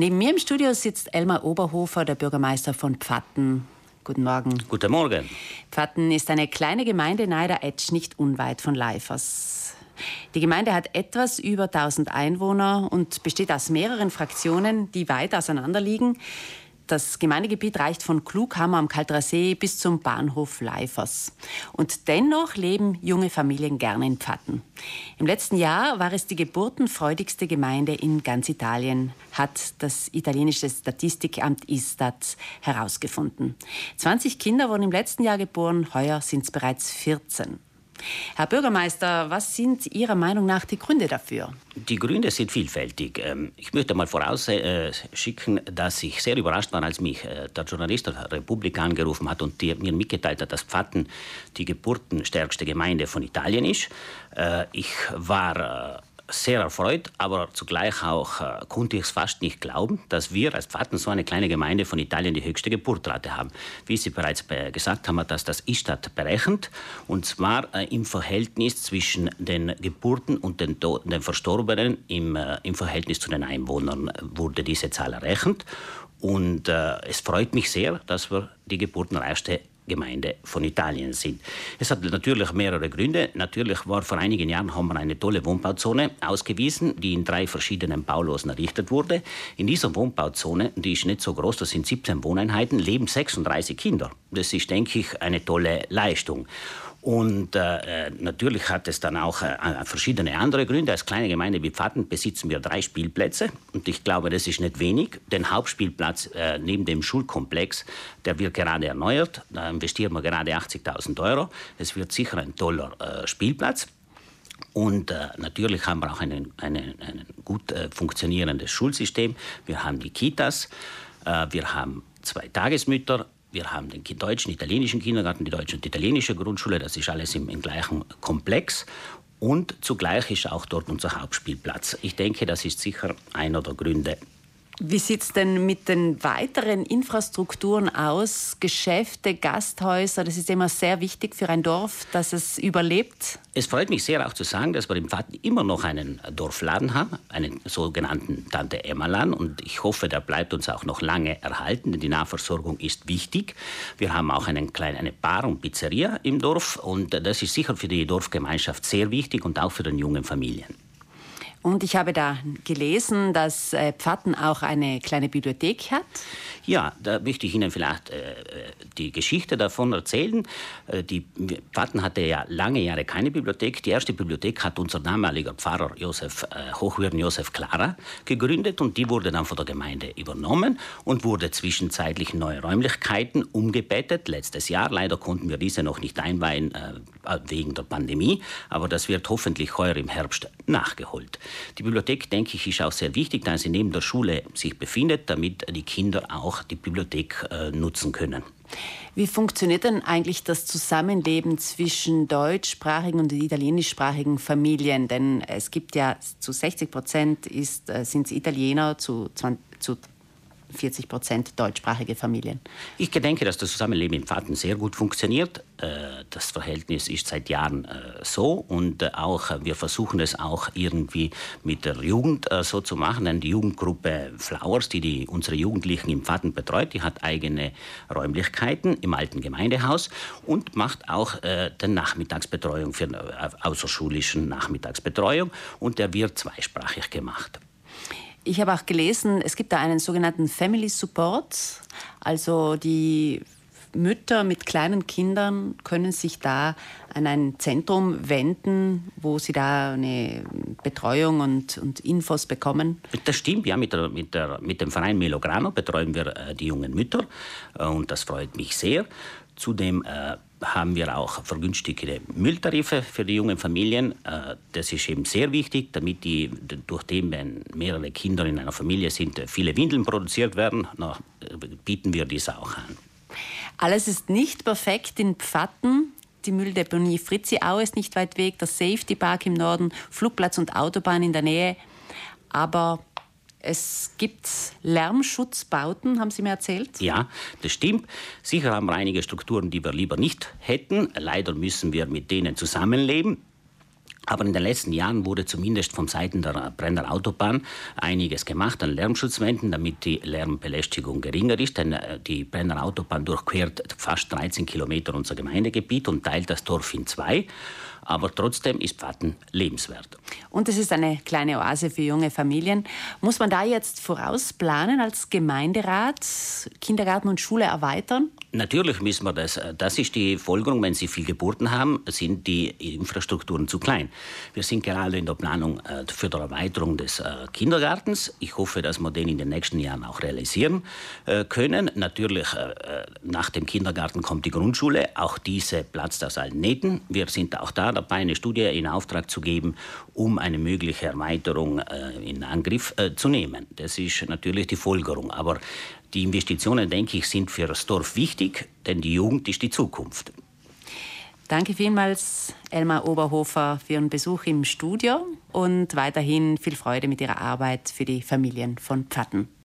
Neben mir im Studio sitzt Elmar Oberhofer, der Bürgermeister von Pfatten. Guten Morgen. Guten Morgen. Pfatten ist eine kleine Gemeinde nahe der Etsch, nicht unweit von Leifers. Die Gemeinde hat etwas über 1000 Einwohner und besteht aus mehreren Fraktionen, die weit auseinander liegen. Das Gemeindegebiet reicht von Klughammer am Kalterer See bis zum Bahnhof Leifers. Und dennoch leben junge Familien gerne in Pfatten. Im letzten Jahr war es die geburtenfreudigste Gemeinde in ganz Italien, hat das italienische Statistikamt Istat herausgefunden. 20 Kinder wurden im letzten Jahr geboren, heuer sind es bereits 14. Herr Bürgermeister, was sind Ihrer Meinung nach die Gründe dafür? Die Gründe sind vielfältig. Ähm, ich möchte mal vorausschicken, dass ich sehr überrascht war, als mich äh, der Journalist der Republik angerufen hat und mir mitgeteilt hat, dass Pfatten die geburtenstärkste Gemeinde von Italien ist. Äh, ich war äh, sehr erfreut, aber zugleich auch äh, konnte ich es fast nicht glauben, dass wir als Pfatten, so eine kleine Gemeinde von Italien, die höchste Geburtrate haben. Wie Sie bereits gesagt haben, dass das Istat berechnet, und zwar äh, im Verhältnis zwischen den Geburten und den, den Verstorbenen, im, äh, im Verhältnis zu den Einwohnern wurde diese Zahl errechnet. Und äh, es freut mich sehr, dass wir die geburtenreichste Gemeinde von Italien sind. Es hat natürlich mehrere Gründe. Natürlich war vor einigen Jahren haben wir eine tolle Wohnbauzone ausgewiesen, die in drei verschiedenen Baulosen errichtet wurde. In dieser Wohnbauzone, die ist nicht so groß, das sind 17 Wohneinheiten, leben 36 Kinder. Das ist, denke ich, eine tolle Leistung. Und äh, natürlich hat es dann auch äh, verschiedene andere Gründe. Als kleine Gemeinde wie Pfatten besitzen wir drei Spielplätze. Und ich glaube, das ist nicht wenig. Den Hauptspielplatz äh, neben dem Schulkomplex, der wird gerade erneuert. Da investieren wir gerade 80.000 Euro. Es wird sicher ein toller äh, Spielplatz. Und äh, natürlich haben wir auch ein gut äh, funktionierendes Schulsystem. Wir haben die Kitas, äh, wir haben zwei Tagesmütter, wir haben den deutschen, italienischen Kindergarten, die deutsche und die italienische Grundschule, das ist alles im, im gleichen Komplex. Und zugleich ist auch dort unser Hauptspielplatz. Ich denke, das ist sicher einer der Gründe, wie sieht es denn mit den weiteren Infrastrukturen aus? Geschäfte, Gasthäuser, das ist immer sehr wichtig für ein Dorf, dass es überlebt. Es freut mich sehr auch zu sagen, dass wir im Pfatten immer noch einen Dorfladen haben, einen sogenannten Tante-Emma-Laden. Und ich hoffe, der bleibt uns auch noch lange erhalten, denn die Nahversorgung ist wichtig. Wir haben auch einen kleinen, eine Bar und Pizzeria im Dorf. Und das ist sicher für die Dorfgemeinschaft sehr wichtig und auch für die jungen Familien. Und ich habe da gelesen, dass äh, Pfatten auch eine kleine Bibliothek hat. Ja, da möchte ich Ihnen vielleicht äh, die Geschichte davon erzählen. Äh, die Pfatten hatte ja lange Jahre keine Bibliothek. Die erste Bibliothek hat unser damaliger Pfarrer Josef äh, Hochwürden Josef Clara gegründet und die wurde dann von der Gemeinde übernommen und wurde zwischenzeitlich neue Räumlichkeiten umgebettet. Letztes Jahr leider konnten wir diese noch nicht einweihen äh, wegen der Pandemie, aber das wird hoffentlich heuer im Herbst nachgeholt. Die Bibliothek, denke ich, ist auch sehr wichtig, da sie neben der Schule sich befindet, damit die Kinder auch die Bibliothek äh, nutzen können. Wie funktioniert denn eigentlich das Zusammenleben zwischen deutschsprachigen und italienischsprachigen Familien? Denn es gibt ja zu 60 Prozent äh, sind Italiener, zu, 20, zu 40 Prozent deutschsprachige Familien. Ich denke, dass das Zusammenleben im Pfatten sehr gut funktioniert. Äh, das Verhältnis ist seit Jahren äh, so und äh, auch wir versuchen es auch irgendwie mit der Jugend so zu machen. Denn die Jugendgruppe Flowers, die, die unsere Jugendlichen im Pfatten betreut, die hat eigene Räumlichkeiten im alten Gemeindehaus und macht auch die Nachmittagsbetreuung für außerschulischen Nachmittagsbetreuung und der wird zweisprachig gemacht. Ich habe auch gelesen, es gibt da einen sogenannten Family Support. Also die Mütter mit kleinen Kindern können sich da an ein Zentrum wenden, wo sie da eine Betreuung und, und Infos bekommen. Das stimmt, ja. Mit, der, mit, der, mit dem Verein Melograno betreuen wir äh, die jungen Mütter äh, und das freut mich sehr. Zudem äh, haben wir auch vergünstigte Mülltarife für die jungen Familien. Äh, das ist eben sehr wichtig, damit die, durch den, wenn mehrere Kinder in einer Familie sind, viele Windeln produziert werden, bieten wir dies auch an. Alles ist nicht perfekt in Pfatten. Die Mülldeponie Fritziau ist nicht weit weg, der Safety Park im Norden, Flugplatz und Autobahn in der Nähe. Aber es gibt Lärmschutzbauten, haben Sie mir erzählt? Ja, das stimmt. Sicher haben wir einige Strukturen, die wir lieber nicht hätten. Leider müssen wir mit denen zusammenleben. Aber in den letzten Jahren wurde zumindest von Seiten der Brenner Autobahn einiges gemacht an Lärmschutzwänden, damit die Lärmbelästigung geringer ist. Denn äh, die Brenner Autobahn durchquert fast 13 Kilometer unser Gemeindegebiet und teilt das Dorf in zwei aber trotzdem ist Pfatten lebenswert. Und es ist eine kleine Oase für junge Familien. Muss man da jetzt vorausplanen als Gemeinderat, Kindergarten und Schule erweitern? Natürlich müssen wir das. Das ist die Folgerung, wenn Sie viel Geburten haben, sind die Infrastrukturen zu klein. Wir sind gerade in der Planung äh, für die Erweiterung des äh, Kindergartens. Ich hoffe, dass wir den in den nächsten Jahren auch realisieren äh, können. Natürlich, nach dem Kindergarten kommt die Grundschule. Auch diese platzt aus allen Nähten. Wir sind auch da dabei, eine Studie in Auftrag zu geben, um eine mögliche Erweiterung in Angriff zu nehmen. Das ist natürlich die Folgerung. Aber die Investitionen, denke ich, sind für das Dorf wichtig, denn die Jugend ist die Zukunft. Danke vielmals, Elmar Oberhofer, für Ihren Besuch im Studio und weiterhin viel Freude mit Ihrer Arbeit für die Familien von Pfatten.